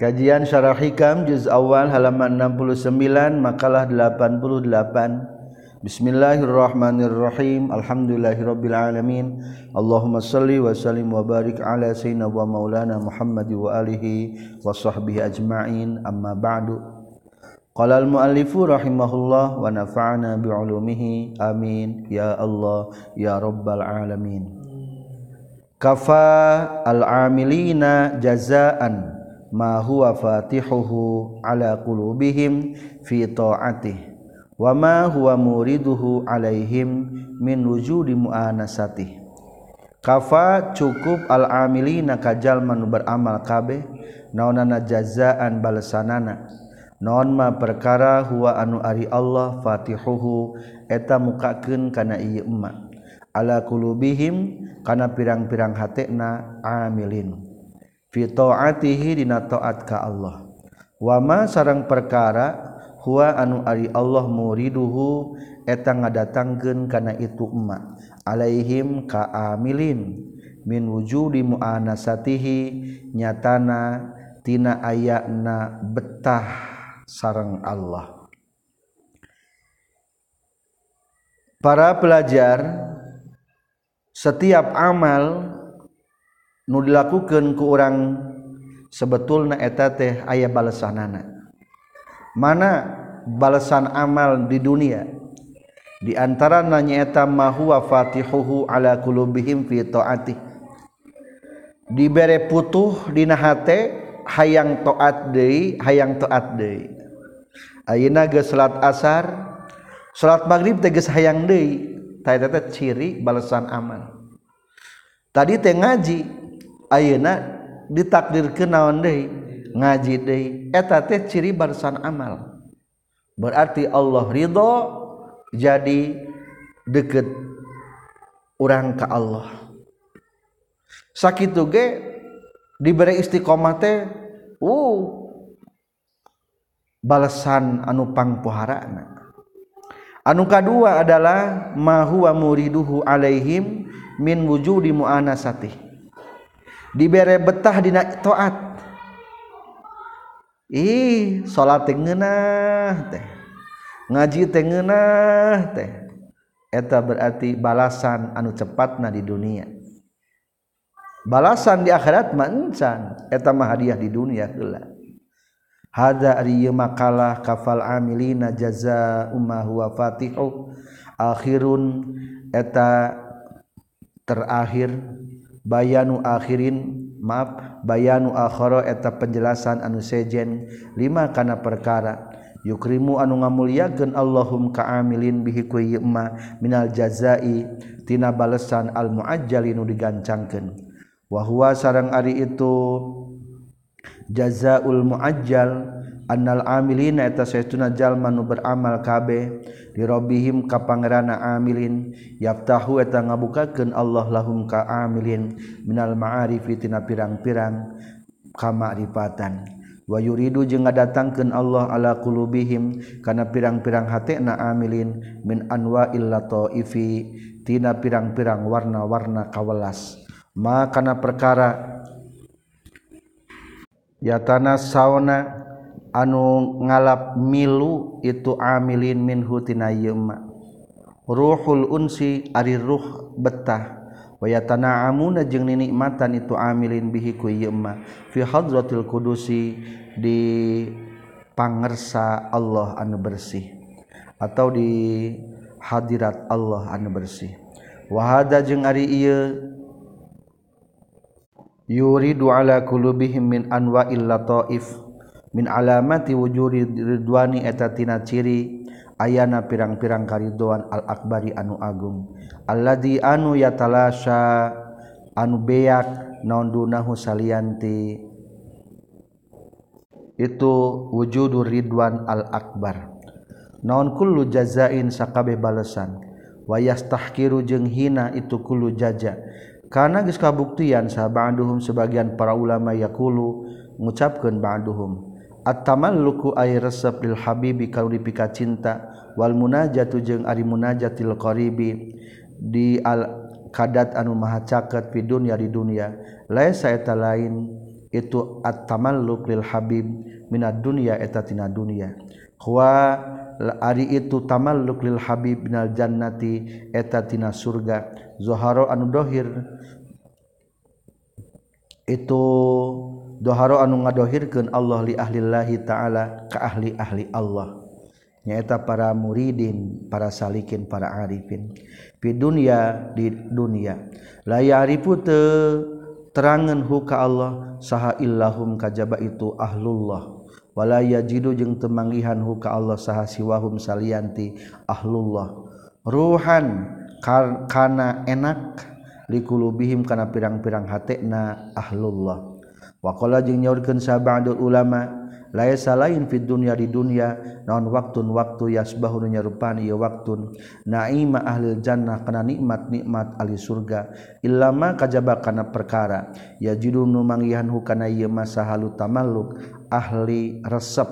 Kajian Syarah Hikam juz awal halaman 69 makalah 88. Bismillahirrahmanirrahim. Alhamdulillahirabbil alamin. Allahumma salli wa sallim wa barik ala sayyidina wa maulana Muhammad wa alihi wa sahbihi ajma'in. Amma ba'du. Qala al-muallifu rahimahullah wa nafa'ana bi ulumihi. Amin. Ya Allah, ya rabbal alamin. Kafa al-amilina jazaan ma huwa fatihuhu ala qulubihim fi ta'atih wa ma huwa muriduhu alaihim min wujudi mu'anasatih kafa cukup al-amilina kajal manu beramal kabe naonana jazaan balasanana. Naon ma perkara huwa anu ari Allah fatihuhu eta mukakeun kana ieu emma. Ala qulubihim kana pirang-pirang hatena amilin. fitoatihi dina taat ka Allah. Wama sarang perkara huwa anu ari Allah muriduhu eta ngadatangkeun kana itu emma alaihim ka amilin min wujudi muanasatihi nyatana tina ayana betah sarang Allah. Para pelajar setiap amal nu dilakukan ke orang sebetulna eta teh aya balesanana. Mana balasan amal di dunia? Di antara nanyaeta mahwa fatihuhu ala qulubihim fi taati dibere putuh dina hate hayang taat deui hayang taat deui. Ayeuna geus salat asar salat maghrib teh geus hayang deui. Tah eta ciri balasan amal. Tadi teh ngaji. ayeuna ditakdirkan naon deui? Ngaji deui. Eta teh ciri barusan amal. Berarti Allah ridho jadi deket orang ke Allah. Sakitu ge diberi istiqomah teh uh balasan anu pangpoharana anu kedua adalah ma huwa muriduhu alaihim min wujudi muanasatih. dibere betah dina toat. Ih salat teh ngeunah teh. Ngaji teh ngeunah teh. Eta berarti balasan anu cepatna di dunia. Balasan di akhirat mah encan. Eta mah hadiah di dunia heula. Hada ari makalah kafal amilina jaza umma huwa fatihu. Akhirun eta terakhir bayanu akhirin maaf bayanu akhara eta penjelasan anu sejen lima kana perkara. Yukrimu anu ngamulyakeun Allahum kaamilin bihi ku yema minal jazai tina balesan al muajjalin nu digancangkeun. Wa huwa sareng ari itu jazaul muajjal annal amilina eta saytuna jalma nu beramal kabeh di rabbihim ka pangerana amilin. Yaftahu eta ngabukakeun Allah lahum ka amilin. Minal ma'arifi tina pirang-pirang kamakrifatan wa yuridu jeung ngadatangkeun Allah ala qulubihim kana pirang-pirang hatena amilin min anwa'il lataifi tina pirang-pirang warna-warna kawelas. Ma kana perkara yatana sauna anu ngalap milu itu amilin minhutina yma ruhul unsi ari ruh betah. Waya tanaamun jeung ninikmatan itu amilin bihi ku yma fi hadratil kudusi di pangersa Allah anu bersih. Atau di hadirat Allah anu bersih. Wahada jeung ari ieu yuridu ala qulubihim min anwa'il lataif. min alamati wujuri ridwani etatina ciri ayana pirang-pirang karidoan al-akbari anu agung. Alladzi anu yatalasha anu beak naon dunahu salianti. Itu wujudu ridwan al-akbar. Naon kullu jazain sakabeh balesan. Wayas tahkiru jeung hina itu kullu jaza. Karena geus kabuktian sahabaduhum sebagian para ulama yaqulu ngucapkeun ba'duhum. Ataman luku air resep lil Habibi kau dipika cinta Wal munajatu jeung ari munajatil qaribi di al kadat anu maha caket fi dunya di dunia. Laisa eta lain itu at-tamalluk lil habib minad dunia etatina dunia. Dunya ari itu tamalluk lil habib binal jannati etatina surga. Zoharo anu dohir itu doharo anu ngadohirkeun Allah li ahlillahi ta'ala ka ahli-ahli Allah. Nyaeta para muridin para salikin para arifin. Fi dunya di dunia. La ya'rifu terangan huka Allah saha illahum kajaba itu ahlullah. Wala yajidu jeung temanggihan huka Allah saha siwahum salianti ahlullah. Ruhan kana enak likulubihim kana pirang-pirang hatena ahlullah. wakola jeung nyaurkeun sabadul ulama laisa lain fid dunia di dunia naon waktun waktu yasbahu nyarupani ieu waktun. Naima ahli jannah kana nikmat-nikmat ahli surga ilama kajaba kana perkara. Ya judul manggihan hukana ieu masa halu tamaluk ahli resep.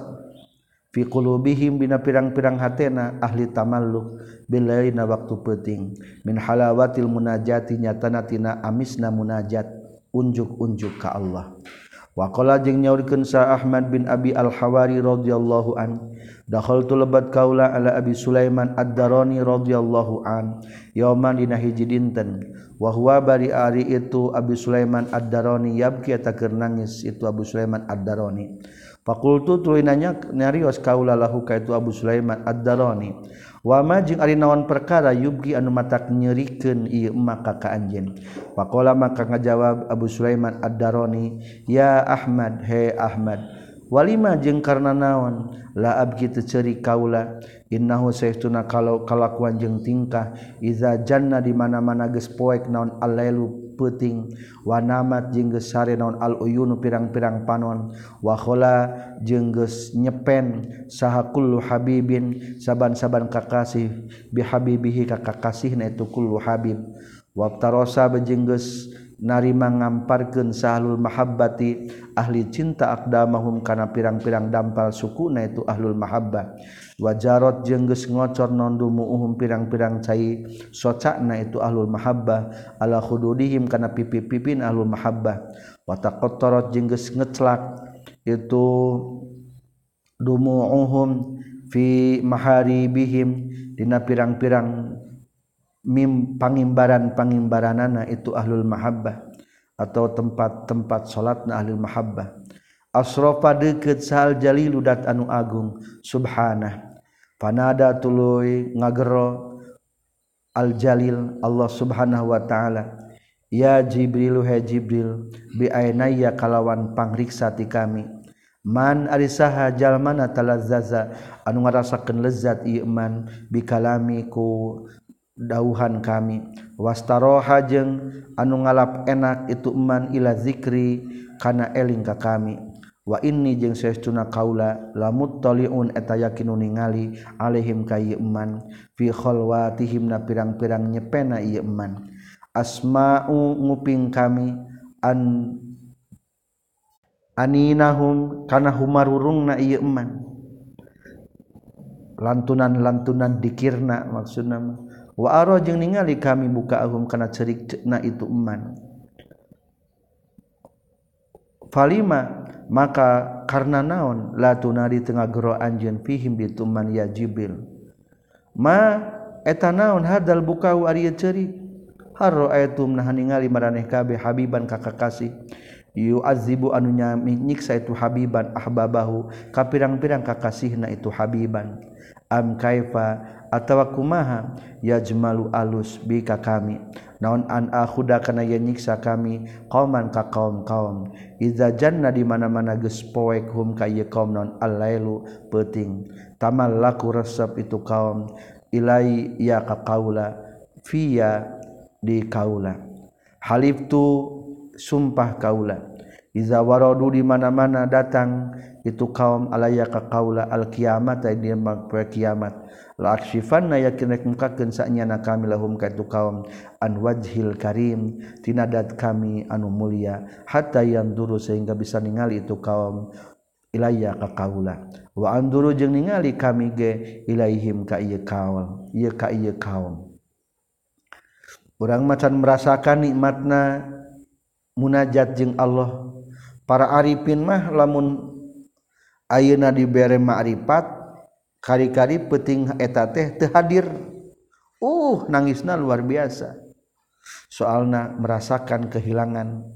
Fi qulubihim bina pirang-pirang hatena ahli tamaluk bilaina waktu penting min halawatil munajati nyatana tina amisna munajat. unjuk-unjuk ka Allah. Wakola jeung nyaurkeun sa Ahmad bin Abi Al-Hawari radhiyallahu an dakhaltu lebat kaula ala Abi Sulaiman Ad-Darani radhiyallahu an yauman dina hiji dinten wa huwa bari ari itu Abi Sulaiman Ad-Darani yabki eta nangis itu Abu Sulaiman Ad-Darani. fakultu tuluy nanya nyarios kaula lahu ka itu Abu Sulaiman Ad-Darani. Wa ma jeung ari naon perkara yubgi anu matak nyerikeun ieu maka ka anjeun faqala maka ngajawab Abu Sulaiman Ad-Darani ya Ahmad he Ahmad Walima jeung karna naon? La abgi teu ceuri kaula. Innahu saytuna kalau kalakuan jeung tingkah. Iza janna di mana-mana geus poek naon alailu puting wanamat jengges sare naon al-uyunu pirang-pirang panon. Wakhola jengges nyepen sahakullu habibin saban-saban kakasih. Bihabibihi kakakasih na itu kullu habib. Wabtarosa bejengges narima ngamparkeun sahlul mahabbati ahli cinta akdamahum kana pirang-pirang dampal suku na itu ahlul mahabbah wajarot jengges ngocor nondumu uhum pirang-pirang cai socakna itu ahlul mahabbah ala khududihim kana pipi-pipin ahlul mahabbah. Watakottorot jengges ngecelak itu dumuuhum fi maharibihim dina pirang-pirang mim pangimbaran pangimbaranana itu ahlul mahabbah atau tempat-tempat salatna ahlul mahabbah. Asrofa deket sal jaliludat anu agung subhanah panada tuluy ngagero Al-Jalil Allah subhanahu wa ta'ala. Ya jibril he Jibril bi biainaya kalawan pangriksa ti kami. Man arisaha jalmana talazzaza anu ngarasakeun lezat ieu man bikalami ku dauhan kami. Wastaroha jeung anu ngalap enak itu man ila zikri kana eling ka kami. wa ini jeng seuna kaula lamutliun eta yakin ningali alehim kayman fiholwatihim na pirang-pirang nyepena iman asma'u nguping kami an aninahum kana humarurungna ieu iman lantunan-lantunan dikirna maksudna wa aro jeung ningali kami buka ahum kana cerikna itu iman falima maka karena naon la di tengah gero anjun fihim bituman ya jibril. Ma eta naon hadal bukau ari ceri haro ayatum nah ningali maraneh kabeh habiban kakakasih yu azibu anu nyami nyiksa itu habiban ahbabahu kapirang-pirang kakasihna itu habiban. Am kaifa atawa kumaha? Yajmalu alus bika kami. Naon an akhuda kana ye nyiksa kami qauman ka kaum kaum iza janna di mana-mana geus poek hum ka ye kaum naon allailu peuting. Tamal laku resep itu kaum. Ilai ya ka kaula fiya di kaula. Halif tu sumpah kaula. Iza waradu di mana-mana datang itu kaum alaya ka kaula al kiamat ay dia kiamat laksifan na yakin rek mukakeun sanyana kami lahum ka itu kaum an wajhil karim. Tinadat kami anu mulia hatta yang duru sehingga bisa ningali itu kaum ilaya ka kaula. Wa anduru jeung ningali kami ge ilaihim ka ieu kaul ieu ka ieu kaum. Urang macan merasakan nikmatna munajat jeung Allah. Para arifin mah lamun ayeuna dibere ma'rifat kari-kari peting eta teh teu hadir. Uh nangisna luar biasa. Soalna merasakan kehilangan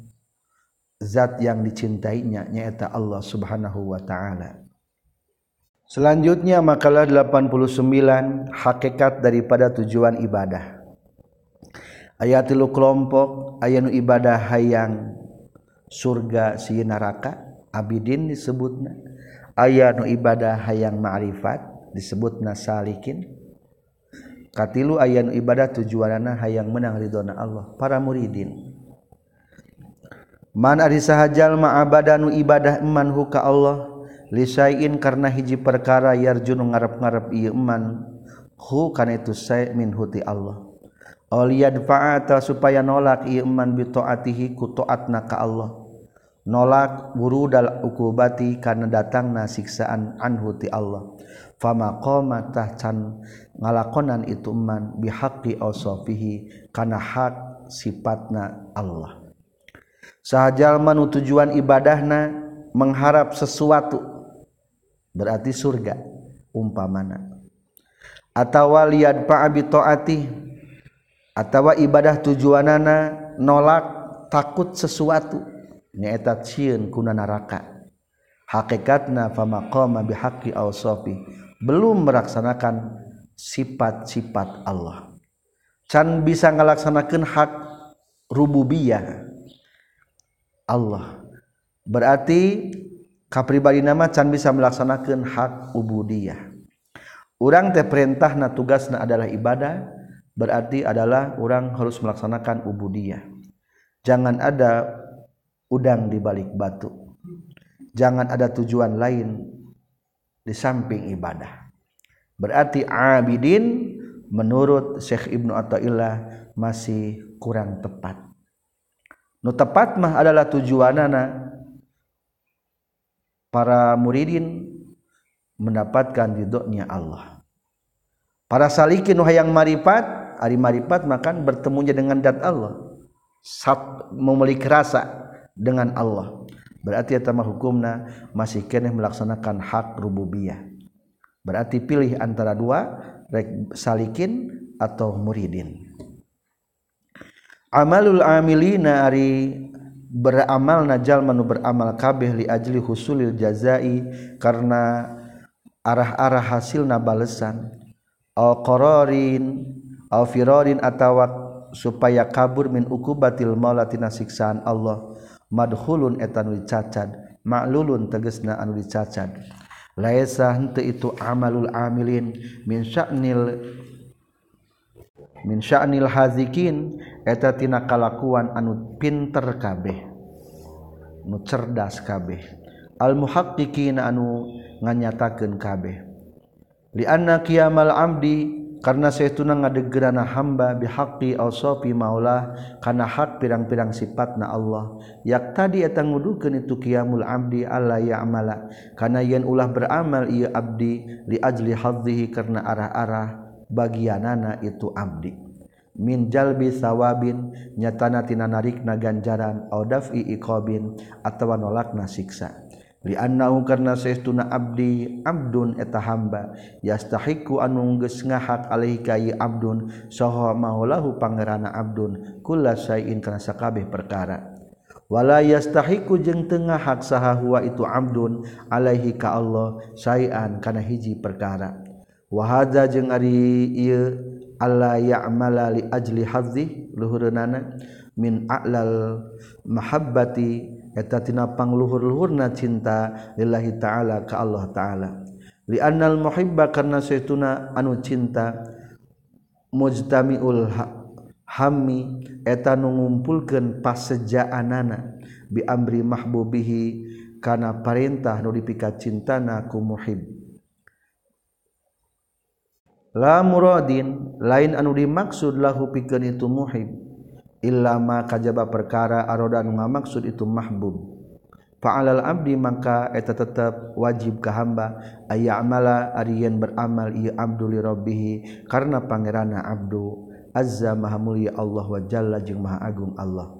zat yang dicintainya nyaeta Allah Subhanahu wa taala. Selanjutnya makalah 89 hakikat daripada tujuan ibadah. Ayat tilu kelompok ayat ibadah hayang surga si neraka abidin disebutna. Ayat ibadah hayang ma'rifat disebut nasalikin. Katilu ayat ibadah tujuanana hayang menang ridona Allah para muridin. Man ari sahajal ma'abadanu ibadah iman huka Allah lisain karena hiji perkara yarjun ngarep-ngarep ieu iman hu kana itu say min huti Allah. Awliyadfa'a supaya nolak ieu iman bi taatihi ku taatna ka Allah. Nolak burudal ukubati karena datangna siksaan anhuti Allah fama qamatah can ngalakonan itu man bihaqqi ausafihi kana hak sifatna Allah. Sahajal manu tujuan ibadahna mengharap sesuatu berarti surga umpamana. Atawa liyad bi taati atawa ibadah tujuanana nolak takut sesuatu nyaeta cieun kuna neraka hakikatna fama qama bihaqqi awsafi belum melaksanakan sifat-sifat Allah. Can bisa ngalaksanakeun hak rububiyah? Allah. Berarti kapribadi nama can bisa melaksanakan hak ubudiyah. Orang teh perintahna tugasna adalah ibadah berarti adalah orang harus melaksanakan ubudiyah. Jangan ada udang di balik batu. Jangan ada tujuan lain di samping ibadah. Berarti abidin menurut Syekh Ibnu Athaillah masih kurang tepat. Nu tepat mah adalah tujuanana para muridin mendapatkan ridhonya Allah. Para salikin hayang marifat, ari marifat makan bertemunya dengan dat Allah. Sat memiliki rasa dengan Allah berarti etama hukumna masih kene melaksanakan hak rububiyah. Berarti pilih antara dua rek salikin atau muridin. Amalul amilina ari beramal najal manu beramal kabeh li ajli husulil jazai karena arah-arah hasil balesan. Al qararin al firarin atawa supaya kabur min ukubatil maula tina siksaan Allah madhulun etan cacad maklulun tegesna anu dicacad laisa henteu itu amalul amilin min sya'nil min sya'nil hazikin eta tina kalakuan anu pinter kabeh nu cerdas kabeh. Al muhaqqiqina anu nganyatakeun kabeh. Li anna qiyamal amdi karena sayatuna ngadegerana hamba bihaqi awsofi maulah karena hak pirang-pirang sifat na Allah. Yak tadi eta ngudukeun itu qiyamul abdi alla ya'mala. Karena yen ulah beramal ieu abdi li ajli hadzihi karena arah-arah bagianana itu abdi. Min jalbi sawabin nyatana tina narikna ganjaran au daf'i iqabin atawa nolakna siksa. Liannahu karena seestuna abdi abdun eta hamba yastahiku anu geus ngahak alaihi kai abdun saha maulahu pangerana abdun kula sayin kana sakabeh perkara. Wala yastahiku jeung teu ngahak saha huwa itu abdun alaihi ka Allah sayan kana hiji perkara. Wa hadza jeung ari ieu alla ya'mala li ajli hazzi luhureunana min a'lal mahabbati etatinapang luhur-luhurna cinta lillahi ta'ala ke Allah ta'ala. Li'annal muhibba karena saytuna anu cinta mujtamiul hammi eta nu ngumpulkeun pasejaanana bi amri mahbubihi kana perintah nu dipika cintana ku muhib. La muradin lain anu dimaksud lahu pikeun itu muhib. ilama kajaba perkara aroda nu ngamaksud itu mahbub. Fa'alal abdi maka eta tetap wajib ka hamba aya amala ariyan beramal ieu abdu li rabbih karena pangerana abdu. Azza maha mulia Allah wa jalla jeung maha agung Allah.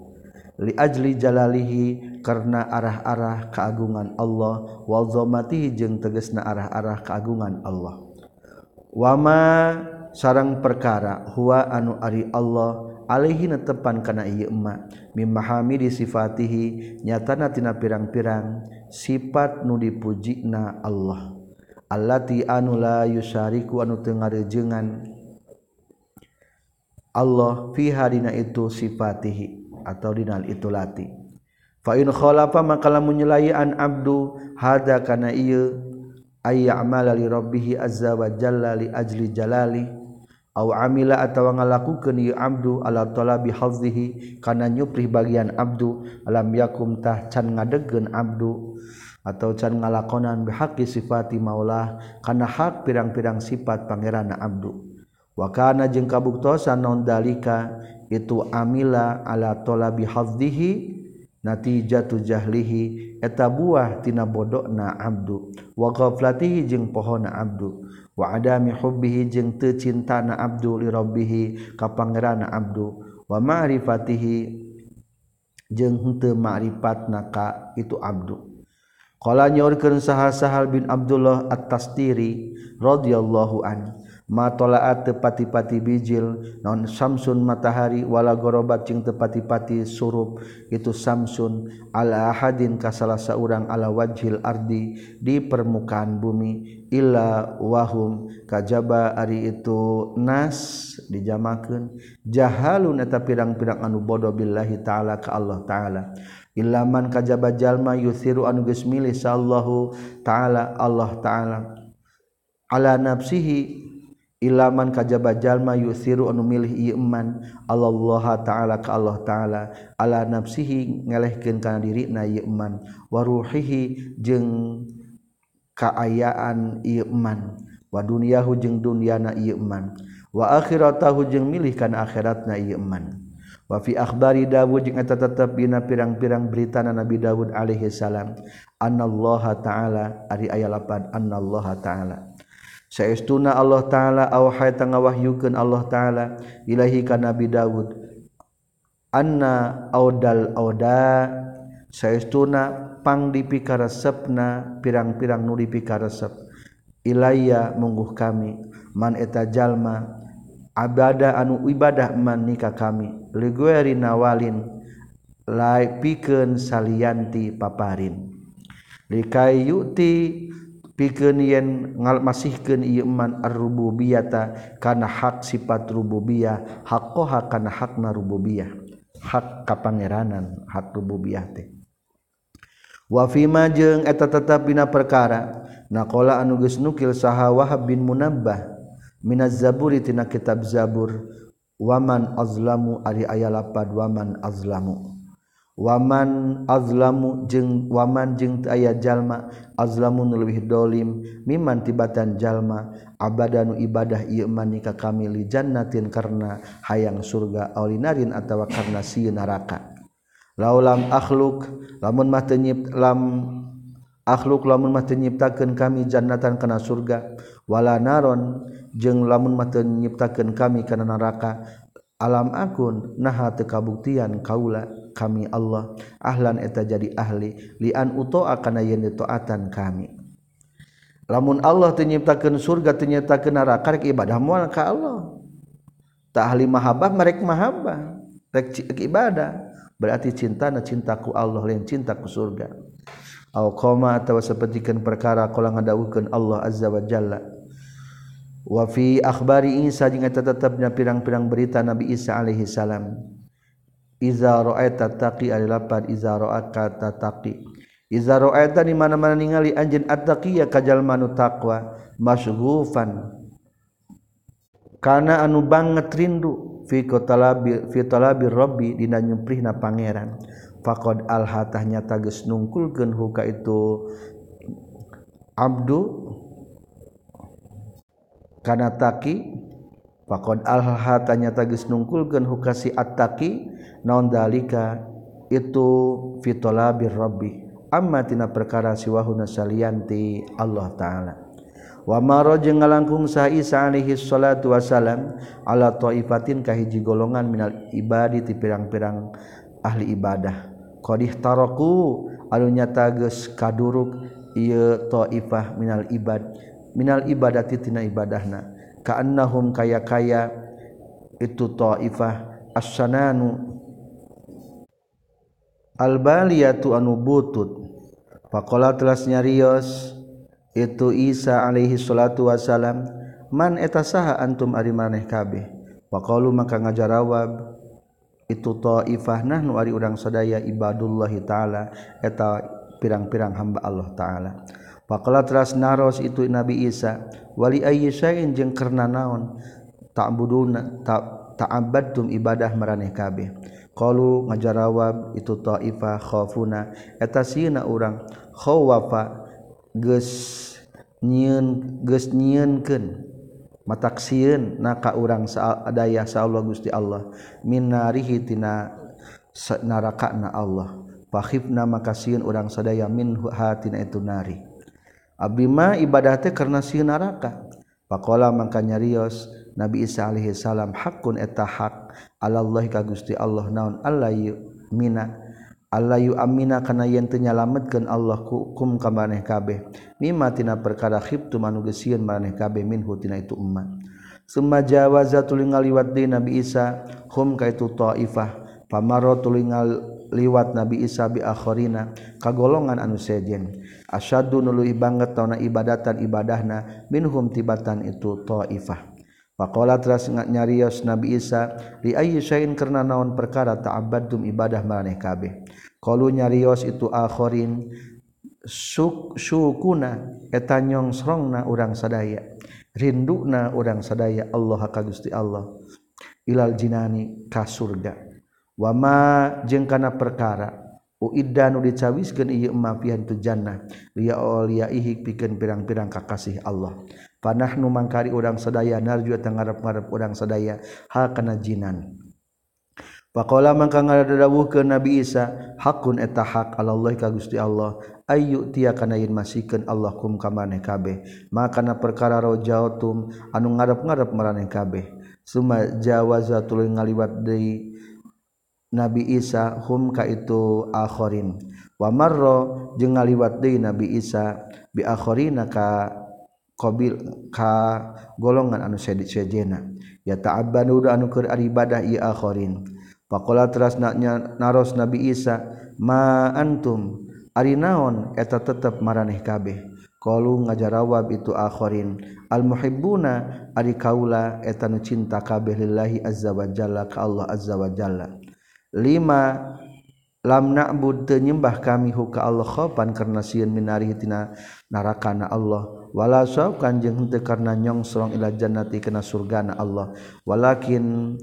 Li ajli jalalihi karena arah-arah keagungan Allah. Wa azamatihi jeung tegasna arah-arah keagungan Allah. Wama sarang perkara huwa anu ari Allah Alihi netepan kana ieu emma mimahami di sifatihi nyatana tina pirang-pirang sifat nu dipujina Allah. Allati anu la yusariku anu teu ngarejengan Allah fi hadina itu sifatihi atau dinal itu lati fa in khalafa maka lamun nyelayan abdu hada kana ieu ayya amala li rabbih azza wa jalla li ajli jalali. aw amila atawa ngalakukeun ieu abdu ala talabi hazzihi kana nyuprih bagian abdu alam yakum tah can ngadegkeun abdu atau can ngalakonan bihaqi sifati maulah kana hak pirang-pirang sifat pangeran abdu. Wa kana jeung kabuktosan non dalika itu amila ala talabi hazzihi natijatu jahlihi eta buah tina bodokna abdu. Wa ghaflatihi jeung pohona abdu. waadami hubbihi jeung teu cintana abdu li rabbihi ka pangeranna abdu. Wa ma'rifatihi jeung henteu ma'rifatna ka itu abdu. Qala nyaurkeun saha sahal bin abdullah at-tastiri radhiyallahu anhu ma talaat tepati-pati bijil non samsun matahari wala gorobat cing tepati-pati surup. Itu samsun ala ahadin ka salah saurang ala wajhil ardi di permukaan bumi. illa wahum kajaba ari itu nas dijamakeun. Jahalun eta pirang-pirang anu bodoh billahi taala ka Allah taala. Ilaman kajaba jalma yusiru anu geus milih sallahu taala Allah taala. Ala nafsihi ilaman kajaba jalma yusiru anu milih iman Allah taala ka Allah taala. Ala nafsihi ngalehkeun kana diri na iman waruhihi jeung kaayaan iman waduniahu jeung duniana iman wa akhiratahu jeung milih kana akhiratna iman wa fi akhbari Dawud jeung eta tetep dina pirang-pirang berita na Nabi Dawud alaihi salam. Annallaha ta'ala ari aya lapan annallaha ta'ala. Saestuna Allah ta'ala awhay tangawahyukeun Allah ta'ala ilahi ka Nabi Dawud. Anna audal auda saestuna pangdipikaresepna pirang-pirang nuli pikaresep Ilaya mungguh kami man eta jalma abada anu ibadah man nikah kami ligueri nawalin lai pikeun salianti paparin. Likai yuti pikeun yen ngalmasihkeun ieu man ar-rububiyata kana hak sifat rububiyah haqqaha kana hakna rububiyah. Hak kapangeranan hak rububiyah teh. wafima jeung eta tetap bina perkara. Nakola anuges nukil saha Wahab bin Munabbah minaz zaburi tina kitab zabur. Waman azlamu ari aya lapad waman azlamu. Waman azlamu jeung waman jeung aya jalma azlamu leuwih dolim. Miman tibatan jalma abadanu ibadah ieu man kami li jannatin karena hayang surga aulinarin atawa karena sieun neraka laulam akhluk lamun mah nyip lam akhluk lamun mah nyiptakeun kami jannatan kana surga. Wala naron jeung lamun mah nyiptakeun kami kana neraka. Alam akun naha teu kabuktian kaula kami Allah. Ahlan eta jadi ahli lian uto akana yen ditaatan kami. Lamun Allah teu nyiptakeun surga teu nyiptakeun neraka rek ibadah moal ka Allah. Tak ahli mahabbah merek mahabbah. Rek ibadah. berarti cinta na cintaku Allah lain cintaku surga. Au qoma atawa sapertikeun perkara qala ngadawuhkeun Allah azza wa jalla. Wa fi akhbari Isa jeung eta tetepna pirang-pirang berita Nabi Isa alaihi salam. Iza ra'aita taqi ari lapan iza ra'aka tataqi. Iza ra'aita di mana-mana ningali anjeun at-taqiya ka jalma nu taqwa masyghufan. karena anu banget rindu fi talabi fi talabi rabbi dina nyumprihna pangeran. Faqad alhatah nyata geus nungkulkeun huka itu. Abdu kana taki faqad alhatah nyata geus nungkulkeun huka si attaqi naon dalika itu fi talabi rabbi. Amma tina perkara siwahuna salianti Allah taala. wa maro jeung ngalangkung sa Isa alaihi salatu wasalam ala taifatin kahiji golongan minal ibadi ti pirang-pirang ahli ibadah. Qadih taraku alunya tages kaduruk ieu taifah minal ibad minal ibadati tina ibadahna. Kaannahum kaya-kaya itu taifah as-sananu. Al-baliyatu anu butut. Faqala telas nyarios itu Isa Alaihi salatu Wasallam man eta saha antum ari maneh kabeh? Waqalu maka ngajarawab itu taifah nahnu ari urang sadaya ibadullahi taala eta pirang-pirang hamba Allah taala Faqala teras naros itu Nabi Isa wali ayyi syai'in jeung karna naon? Ta'buduna ta'abbadtum ibadah maraneh kabeh qalu ngajarawab itu taifah khafuna eta sieuna urang khawafa geus nyieun geus nyieunkeun mataksieun na ka urang sadaya sa Allah Gusti Allah. Min narihi tina narakana Allah. Fakhifna maka sieun urang sadaya min hatina itu nari. Abdi mah ibadah teh karena sieun neraka faqala mangka nyarios Nabi Isa alaihi salam hakun eta hak. Allah ka Gusti Allah naon Allah mina Allah yu amina kana yen teu nyalametkeun Allah ku kum ka maneh kabeh. Mimma tina perkara khiftu manu gesieun maneh kabeh minhu tina itu umat. summa jawaza tuluy ngaliwat deui Nabi Isa hum ka itu taifah. Pamaro tuluy liwat Nabi Isa bi akhirina kagolongan anu sejen. Asyaddu nuluy banget tauna ibadatan ibadahna minhum tibatan itu taifah. Pakola teras nyarios Nabi Isa di ayin karena naon perkara ta'abadum ibadah maneh kabeh. Kalau nyarios itu akhorin suk sukuna etanyong serongna urang sadaya rindukna urang sadaya Allah ka Gusti Allah ilal jinani ka surga wama jeung kana perkara uidda nu dicawiskeun ieu mafian tu jannah liya oliaihi pikeun pirang-pirang kakasih Allah panah nu mangkari urang sadaya narju eta ngarep-ngarep urang sadaya hal kana jinan. Pakola mangka ngaradawuh ke Nabi Isa hakun eta hak Allah ka Gusti Allah ayu tia kana yen masikeun Allah kum ka maneh kabeh. Maka na perkara rojautum anu ngarep-ngarep maraneh kabeh. Summa jawaza tuluy ngaliwat deui Nabi Isa hum ka itu akhirin wa marra jeung ngaliwat deui Nabi Isa bi akhirina ka qabil ka golongan anu sejena. Ya ta'abban udah anu keur ibadah ieu akhirin faqala terasna naros nabi Isa ma antum? Ari naon eta tetep maraneh kabeh? Qalu ngajarawab itu akhorin al muhibbuna ari kaula eta nu cinta kabeh lillahi azza wa jalla ka Allah azza wa jalla. Lima lamna buddha nyembah kami huka Allah khopan karena siun minarihitina narakana Allah. Wala saw kanjeng henteu karena nyongsrong ila jannati kana surgana Allah. Walakin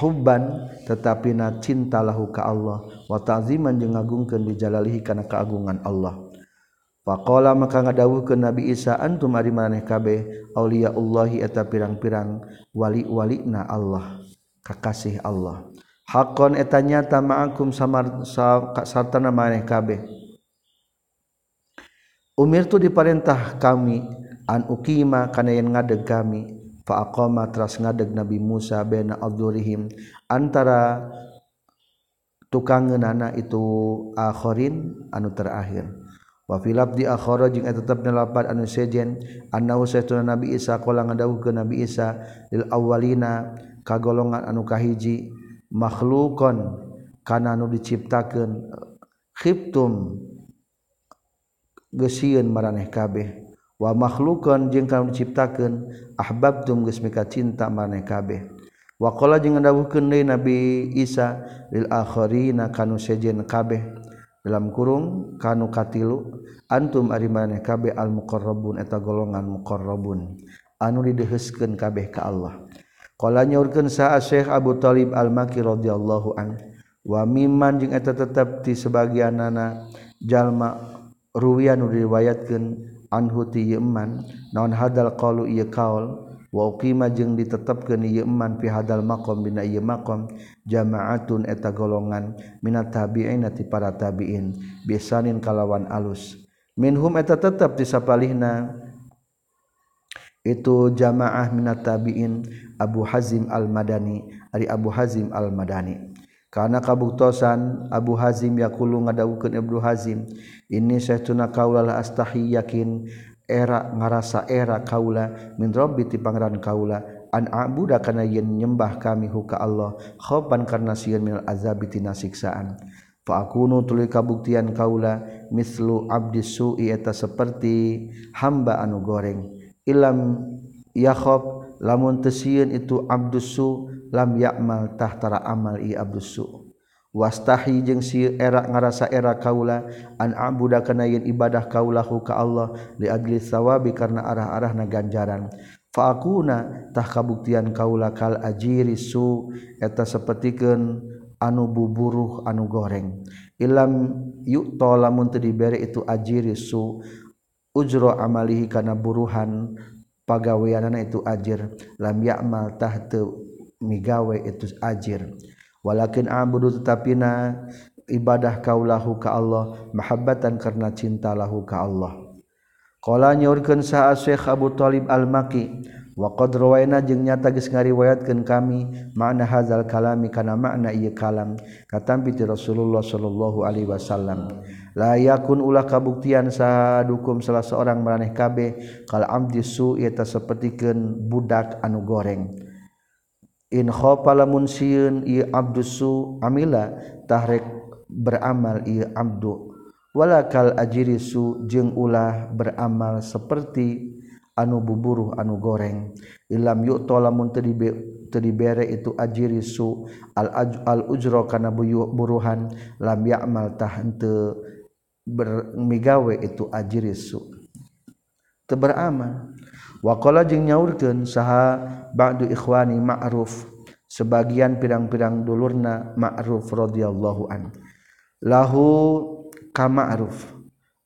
hubban tetapi na cinta lahu ka Allah. Wa ta'ziman jeung ngagungkeun dijalalihi kana keagungan Allah. Faqala maka ngadawuhkeun Nabi Isa antum ari maneh kabeh? Auliaullahi eta pirang-pirang wali-walina Allah kakasih Allah. hakon etanya tamaakum samar sartana maneh kabeh. Umir tu diperintah kami an ukima kana yen ngadeg kami. Fa aqama teras ngadeg Nabi Musa baina adzurihim antara tukangeunana itu akhirin anu terakhir. Wa fil abdi akhara jeung eta tetep nalapat anu sejen. Annahu saytuna Nabi Isa qala ngadawuh ke Nabi Isa lil awwalina kagolongan anu kahiji. makhlukon kana nu diciptakeun eh, khiftum gesieun maraneh kabeh. Wa makhlukon jeung kana diciptakeun ahbabtum geus mika cinta maraneh kabeh. Wa qala jeung ndawuhkeun deui nabi Isa lil akharina kanu sejen kabeh dalam kurung kanu katilu antum ari maraneh kabeh al muqarrabun eta golongan muqarrabun. Anu dideheskeun kabeh ka Allah. Kala nyaurkeun sa'a Syekh Abu Thalib Al-Makki radhiyallahu an. Wa mimman jeung eta tetep ti sebagianna jalma ruwian diriwayatkeun anhu ti Yaman naon hadal qalu ieu kaul wa uqima jeung ditetepkeun ieu man fi hadal maqam dina ieu maqam jama'atun eta golongan minat tabi'in ti para tabi'in bisanin kalawan alus minhum eta tetep disapalihna sapalihna itu jamaah minat tabiin Abu Hazim al-Madani. Ari Abu Hazim al-Madani. Karena kabuktosan Abu Hazim yakulu ngadawukeun Ibnu Hazim ini saytuna kaula la astahi yakin era ngarasa era kaula min rabbi ti pangeran kaula an abuda kana yen nyembah kami huka Allah khoban karena sieun minal azabi tina siksaan fa akunu tuluy kabuktian kaula mislu abdi su'i eta seperti hamba anu goreng. ilam yakhob lamun tesieun itu abdusu lam yakmal tahtara amal i abdusu wastahi jeung si era ngarasa era kaula an abuda kana yen ibadah kaulahu ka Allah li ajli sawabi karena arah-arahna ganjaran. Fa akuna tah kabuktian kaula kal ajiri su eta sapertikeun anu buburuh anu goreng. Ilam yuk to lamun teu dibere itu ajiri su ujro amalihi kana buruhan pagaweanana itu ajir lam ya'mal tahtu migawe itu ajir. Walakin abudu tetapina ibadah kaulahu ka Allah mahabbatan karena cinta lahu ka Allah. Qala nyaurkeun sa Syekh Abu Thalib Al-Maki waqad rawaina jeung nyata geus ngariwayatkeun kami makna hazal kalami kana makna ieu kalam katampi ti Rasulullah sallallahu alaihi wasallam. La yakun ulah kabuktian sadukum salah seorang maraneh kabeh kal amdi su eta sapertikeun budak anu goreng. In khafa lamun sieun ieu abdu su amila tahrek beramal ieu abdu. Wala ajiri su jeung ulah beramal seperti anu buburuh anu goreng. Ilam yuk tolamun terdibere itu ajiri su al al ujro kana buruhan. Lam ya'mal tah henteu bermigawe itu ajiri su. Teu beramal waqala jeung nyaurkeun saha ba'du ikhwani ma'ruf. Sebagian pirang-pirang dulurna ma'ruf radhiyallahu an. Lahu ka ma'ruf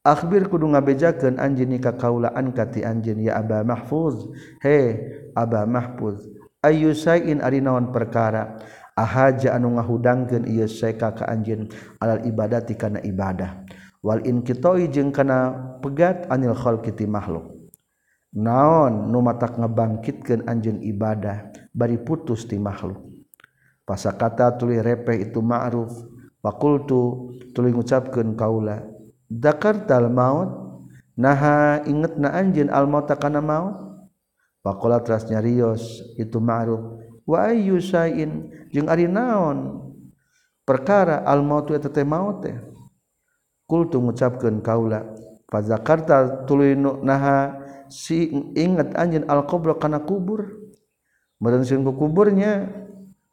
Akhbir kudu ngabejakeun anjeun ka kaulaan kati anjeun ya Aba Mahfuz. He, Aba Mahfuz. Ayu sayin ari naon perkara ahaja anu ngahudangkeun ieu saeka ka anjeun alal ibadati kana ibadah. Wal in kitoi jeung kana pegat anil khalqi ti makhluk. Naon nu matak ngebangkitkeun anjeun ibadah bari putus ti makhluk. Pasakata tuli repeh itu ma'ruf. Fakultu tuli ngucapkeun kaula dakartal maut. Naha inget na anjin al maut kana maut? Fakola teras nyarios itu ma'ruf. Wa ayyu sain jeung ari naon? Perkara al maut eta teh maut teh. Kultu ngucapkeun kaula fa zakarta tuluy naha si ingat anjin al-qabr kana kubur. Merensin ku kuburnya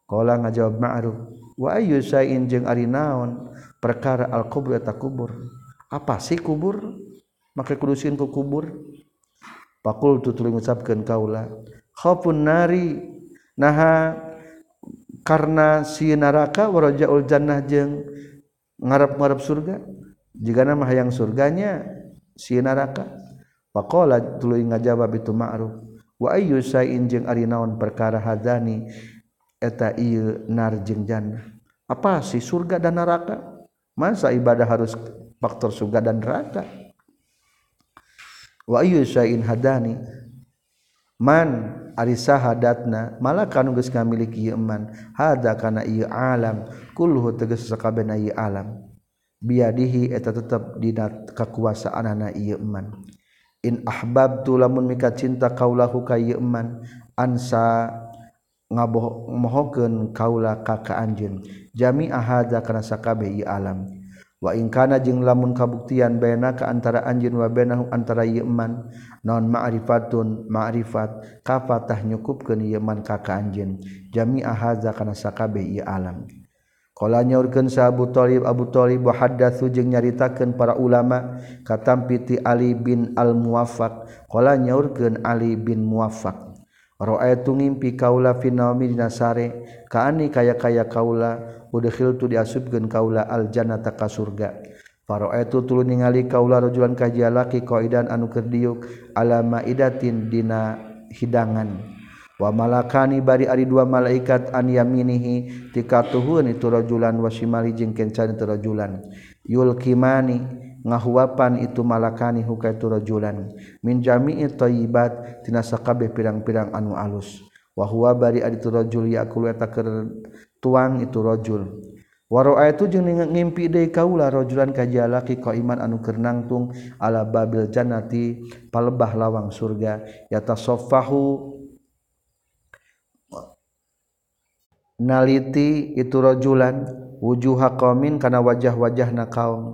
kala ngajawab ma'ruf wa ayyu sain jeung ari naon? Perkara al-qabr eta kubur apa sih kubur maka kudusin ku kubur pakul tu tuluy ngucapkeun kaula khaufun nari naha karena si neraka warajaul jannah jeung ngarep-ngarep surga jika nama hayang surganya si neraka Pakola tuluy ngajawab itu ma'ruf. Wa ayyu sain jeung ari naon perkara hadani eta ieu nar jeung jannah. Apa sih surga dan neraka? Masa ibadah harus faktor surga dan neraka. Wa ayyu syai'in hadani. Man ari sahadatna malaka nu geus ngamiliki ieu man? Hada kana ieu alam. Kulhu tegas sakabehna ieu alam. Biadihi eta tetep dina kakuasaanana ieu man. In ahbabtu lamun mika cinta kaulahu ka ieu man ansa ngaboh mohokeun kaula ka ka anjeun. Jami'a hada kana sakabeh ieu alam. wakana ingkana jeung lamun kabuktian bena ke antara anjin wa antara yeman non ma'rifatun ma'rifat kafatah nyukupkeun yeman ka ka anjeun. Jami'a hadza kana alam. Kala urgen sa Abu Thalib Abu Thalib wahada sujeng nyaritakan para ulama katampiti Ali bin Al Muwaffaq kala nyaurkeun Ali bin Muwaffaq. tu ngimpi kaula finare kaani kaya-kaya kaula udahhil tu diasubgen kaula aljana taka surga. Faro itu tulu ningali kaula rujulan kajia laki koidan anu kerdiuk alama idatin dina hidangan. Wa malakani bari ari dua malaikat an yaminihi tika tuhun itu rajulan wasimali jeung kencan itu rajulan. yulkimani ngahuapan itu malakani huka itu rajulan. Min jami'i thayyibat tina sakabeh pirang-pirang anu alus. Wa huwa bari adi rajul yaqulu eta keur tuang itu rajul. Wa ra'aitu jeung ngimpi deui kaula rajulan kajalaki qaiman anu keur nangtung ala babil jannati palebah lawang surga. Yatasaffahu naliti itu rojulan wujuha qaumin kana wajah-wajah na kaum.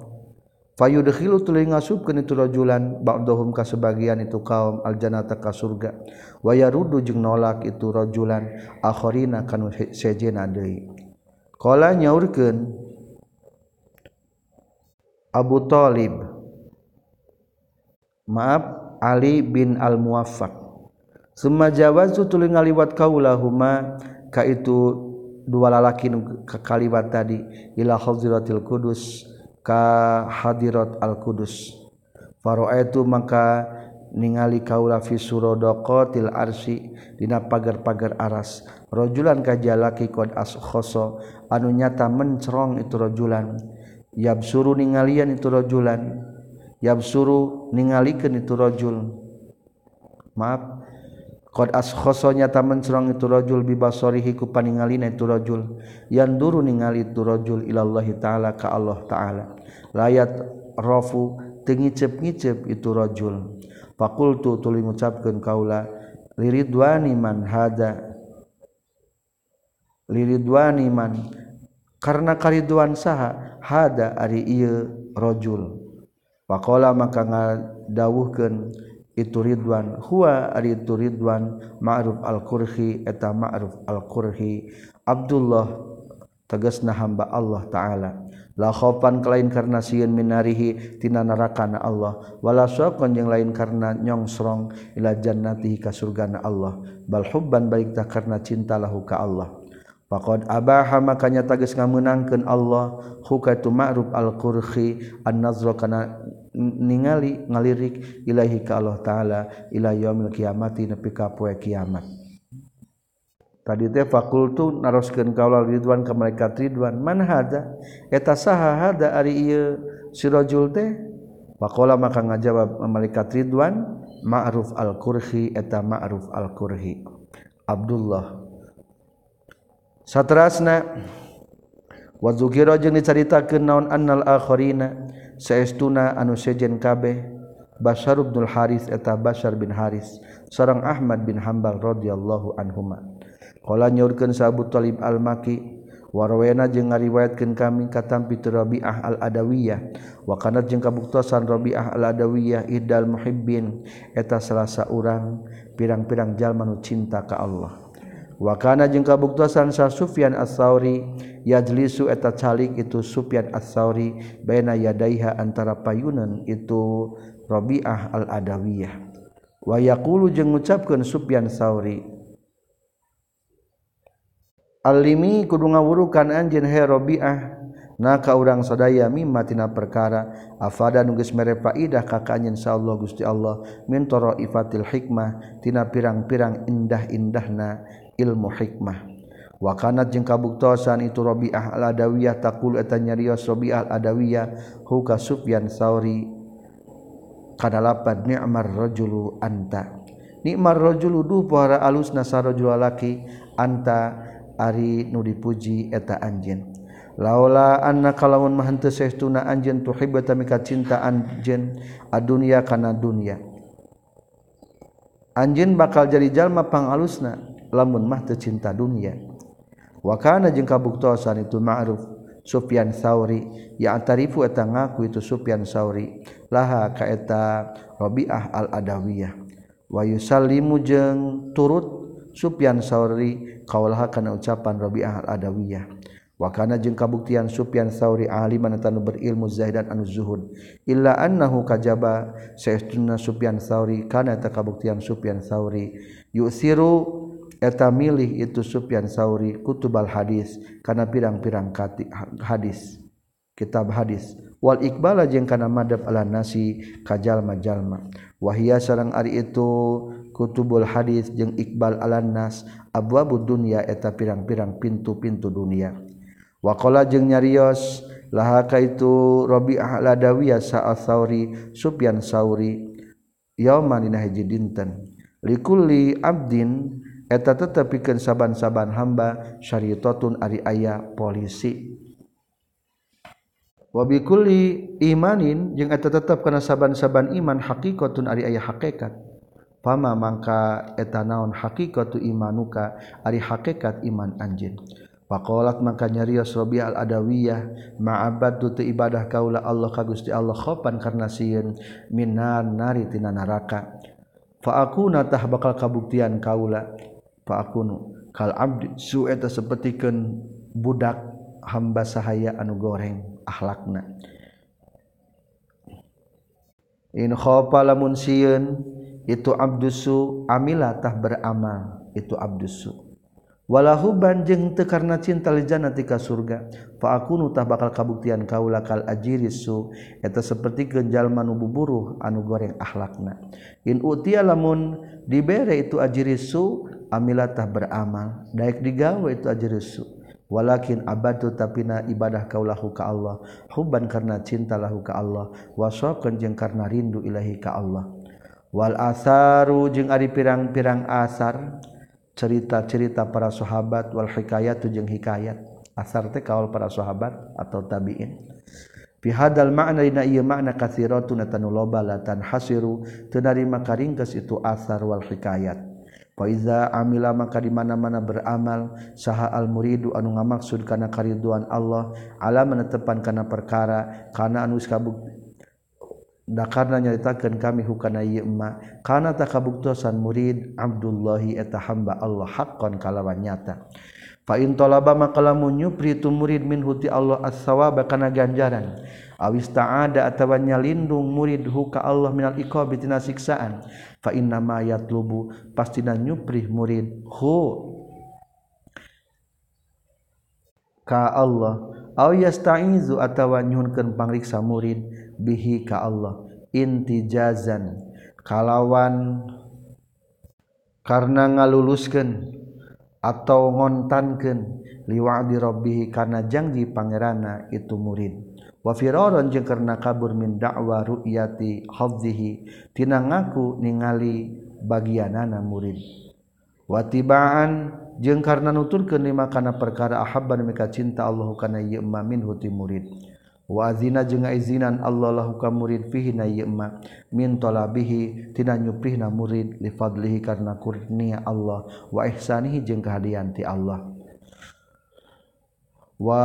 Fayudkhilu tuluy ngasubkeun itu rojulan ba'dahum ka sebagian itu kaum aljannata ka surga. Wa yarudu jeung nolak itu rojulan akharina kanu sejena deui. Qala nyaurkeun Abu Talib maaf Ali bin al Muwaffaq Suma jawazu tuluy ngaliwat kaulahuma ka itu dua lalaki kekalibat tadi ila hadiratil kudus ka hadirat al kudus. Itu maka ningali kaula fi suradaqatil arsi dina pagar-pagar aras. Rajulan kajalaki qad askhoso anu nyata mencerong itu rajulan yabsuru ningalian itu rajulan yabsuru ningalikeun itu rajul maaf. Qad askhoso nyata mencerang itu rajul bibasarihi ku paningalina itu rajul. Yang duru ningali itu rajul ilallahi ta'ala ka Allah ta'ala. Layat rafu tengicep-ngicep itu rajul. Fakultu tuli ngucapkeun kaula liridwani man hada? Liridwani man. Karena kariduan saha? Hada ari ieu rajul. Faqala maka ngadawuhkeun itu Ridwan huwa ari itu Ridwan Ma'ruf al-Qurhi eta Ma'ruf al-Qurhi. Abdullah tegasna hamba Allah taala. La khaufan kalain karena sieun minarihi tina neraka na Allah. Wala syaqan jeung lain karena nyongsrong ila jannati ka surgana Allah. Bal hubban baik ta karena cinta lahu ka Allah. Pakod abaha makanya tagis ngamunangkeun Allah. Hukaitu ma'ruf al-qurhi an-nazra kana ningali ngalirik Ilahi ka Allah ta'ala Iilail kiamati nepi kapoe kiamat. Tadi teh fakultu naroskeun kaula Ridwan ka malaikat Ridwan. Man hada? Eta saha hada ari ieu? Si rajul teh? Faqala maka ngajawab malaikat Ridwan ma'ruf al-kurhi eta ma'ruf al-kurhi. Abdullah. Satrasna wa zukira jeung dicaritakeun naon annal akharina? saestuna anu sejen kabeh Bashar Abdul Haris eta Bashar bin Haris seorang Ahmad bin Hambal radhiyallahu anhuma. Qala nyaurkeun Abu Thalib al-Maki warwayana jeung ngariwayatkeun kami katampi Rabi'ah al-Adawiyah wa kana jeung kabuktosan Rabi'ah al-Adawiyah idal muhibbin eta salah saurang pirang-pirang jalma nu cinta ka Allah. Wa kana jeung kabuktosan Sa Sufyan As-Sauri yajlisu eta calik itu Sufyan as-Sauri baina yadaiha antara payunan itu Robiah al-adawiyah. Wa yaqulu jeung ngucapkeun Sufyan Sauri Alimi kudu ngawurukan anjeun he Rabi'ah naka urang sadaya mimma perkara afada nunggus mere faidah ka kanyen insyaallah Gusti Allah min ifatil hikmah tina pirang-pirang indah-indahna ilmu hikmah wakanat jeung kabuktosan itu Robiah al-Adawiyah taqul eta nyarios Robiah al-Adawiyah huka Sufyan Sauri kana lapad ni'mar rajulu anta. Ni'mar rajulu duh para alus sarajul laki anta ari nu dipuji eta anjeun. Laula anna kalawan mah henteu saestuna anjeun tuhibbata mika cinta anjeun adunya kana dunya. Anjeun bakal jadi jalma pangalusna lamun mah teu cinta dunya. wakana jeung kabuktosan itu ma'ruf Sufyan Sauri ya antarifu eta ngaku itu Sufyan Sauri laha ka eta Rabi'ah al-Adawiyah. Wa yusallimu jeung turut Sufyan Sauri kaulaha kana ucapan Rabi'ah al-Adawiyah. Wa kana jeung kabuktian Sufyan Sauri aliman anu berilmu zahidan anu zuhud. Illa annahu kajaba saestuna Sufyan Sauri kana eta kabuktian Sufyan Sauri. Yusiru eta milih itu Sufyan Sauri kutubal hadis kana pirang-pirang hadis kitab hadis. Wal iqbala jeung kana madhab ala nasi kajalma-jalma wahia sareng ari itu kutubul hadis jeung iqbal ala nas abwabud dunya eta pirang-pirang pintu-pintu dunia. Waqala jeung nyarios laha kaitu Rabi'ah Ladawiyah sa'at Sauri Sufyan Sauri yauman dina hiji dinten. Likulli abdin eta tetepikeun saban-saban hamba syariatun ari aya polisi. Wabikuli imanin jeung eta tetep kana saban-saban iman haqiqatun ari aya hakikat fama mangka eta naon haqiqatu imanuka ari hakikat iman anjeun. Faqalat maka nyarios Rabi al adawiyah ma'abadu tu ibadah kaula Allah ka Gusti Allah khopan karna sieun minan nari tina neraka fa akuna tah bakal kabuktian kaula pakunu. Kal abdi su eta sapertikeun budak hamba sahaya anu goreng akhlakna in khofa lamun sieun itu abdusu amilatah beramal itu abdusu walahu banjeng teu karena cinta li jannati ka surga fa akunu tah bakal kabuktian kaula kal ajirisu eta seperti jalma nu buburuh anu goreng akhlakna in utia lamun dibere itu ajirisu amilatah beramal daik digawe itu aja rusuh walakin abadu tapi na ibadah kaulahu ka Allah. Hubban karena cinta lahu ka Allah. Wasaqan jeung karena rindu ilahi ka Allah. Wal asaru jeung ari pirang-pirang asar. Cerita-cerita para sahabat wal hikayatu jeung hikayat. Asar teh kaul para sahabat atau tabi'in. Fi hadal ma'na dina ieu makna katsiratun tanu loba latan hasiru teu narima karingkeus itu asar wal hikayat. Faiza amila maka di mana-mana beramal saha al muridu anu ngamaksud kana kariduan Allah ala menetepan kana perkara kana anu kabuk da karena nyaritakeun kami hukana ieu emma kana takabuktosan murid Abdullahi eta hamba Allah haqqan kalawan nyata. Fain maka lamun nyupri tu murid min huti Allah as-sawaba kana ganjaran. Awis ta'ada atawa nyalindung murid huka Allah minal iqabi tina siksaan. Fa inna ma yatlubu pastina nyupri murid hu ka Allah. Aw yasta'izu atawa nyuhunkeun pangriksa murid bihi ka Allah intijazan kalawan karena ngaluluskeun atau ngontankeun liwadi rabbih karena janji pangerana itu murid. Wafiroron jeung karena kabur min dakwa ru'yati hafzihi tina ngaku ningali bagianana murid. Watibaan jeung karena nuturkeun lima kana perkara ahabban mika cinta Allah kana ieu minhu ti murid. wazina jeung izinan Allah lahu ka murid fihi na ieu ma min talabihi tina nyuprihna murid li fadlihi karna kurnia Allah. Wa ihsanihi jeung kahadian ti Allah. Wa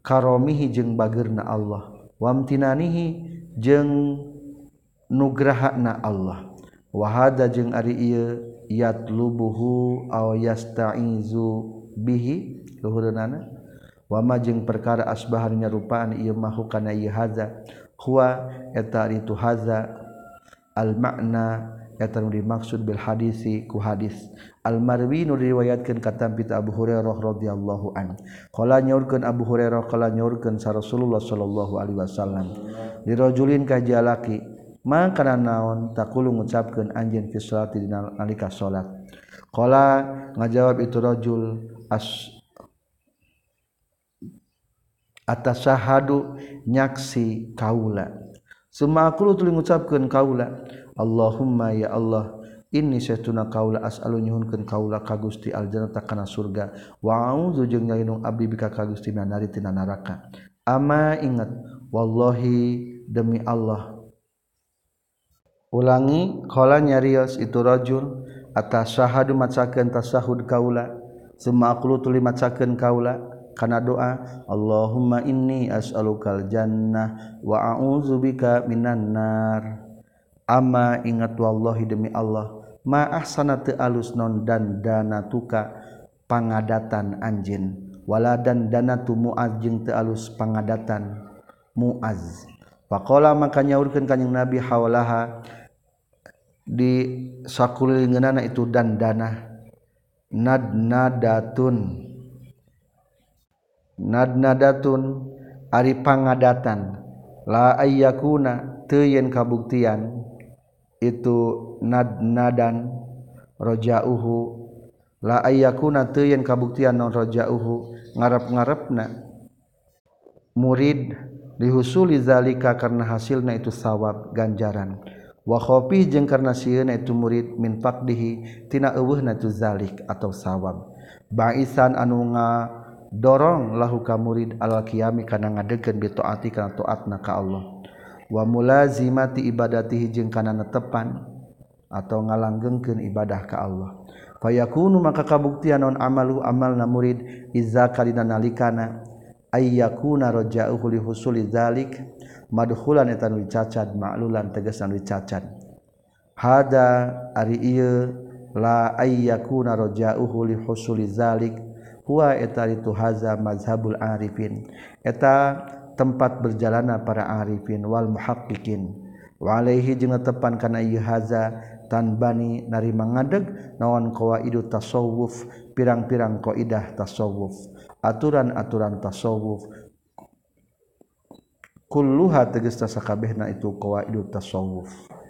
karomihi jeung bagirna Allah. Wamtinanihi jeung nugrahana Allah. Wahada jeung ari ieu yatlubuhu aw yasta'izu bihi. Luhurna wama jeung perkara asbahan nyarupaan ieu mahu kana ieu haza. Huwa eta itu haza. Al makna eta nu dimaksud bil hadisi ku hadis. Al marwi nu diriwayatkeun katam pita Abu Hurairah radhiyallahu an qala nyaurkeun Abu Hurairah qala nyaurkeun sa Rasulullah sallallahu alaihi wasallam. Dirajulin ka jalaki ma naon? Takulu ngucapkeun anjeun fi salati dina nalika salat. Qala ngajawab itu rajul as atas syahadu nyaksi kaula. Semakulu tuli ngucapkeun kaula Allahumma ya Allah inni saytuna kaula as'alu nyuhunkeun kaula ka Gusti aljannata kana surga. Wa a'udzu jeung nyalindung abdi bika ka Gusti nari tina neraka ama ingat wallahi demi Allah ulangi qala nyarios itu rajul atas syahadu macakeun tasahud kaula. Semakulu tuli macakeun kaula kana doa Allahumma inni as'alukal jannah wa a'udzu bika minan nar. Ama ingat wallahi demi Allah maah sana alus non dan dana tuka pangadatan anjwala dan dana tu muajeng tealus pangadatan muaz. Pakkola makanya urkan kanyeng nabi hawalaha di sakulingan itu dan dana. Nadnadatun nadnadatun ari pangadatan. La ayyakuna teuyeun kabuktian. Itu nadnadan rojauhu. La ayyakuna teu yen kabuktian non rojauhu. Ngarep-ngarepna. Murid dihusuli zalika karena hasilna itu sawab ganjaran. Wa khofi jeung karena sieuna itu murid min faqdihi tina eueuhna tu zalik atau sawab. Ba'isan anu nga dorong lahu ka murid alal kiami kana ngadegkeun bi taati kana ka Allah. Wa mulazimati ibadati hijing kana netepan atau ngalanggengkeun ibadah ka Allah. Fayakunu maka kabuktian non amalu amalna murid izza kalina nalikana ayyakuna raja'uhu li husuli dzalik madkhulan etan wicacad ma'lulan tegesan wicacad. Hada ari ieu la ayyakuna raja'uhu li husuli dzalik huwa eta itu haza mazhabul arifin. Eta tempat berjalana para arifin wal muhaqqiqin. Wa alaihi jeung tepan kana ieu haza tanbani narima ngadeg naon qawaidu tasawuf pirang-pirang qaidah tasawuf. Aturan-aturan tasawuf. Kulluha tegas sakabehna itu qawaidu tasawuf.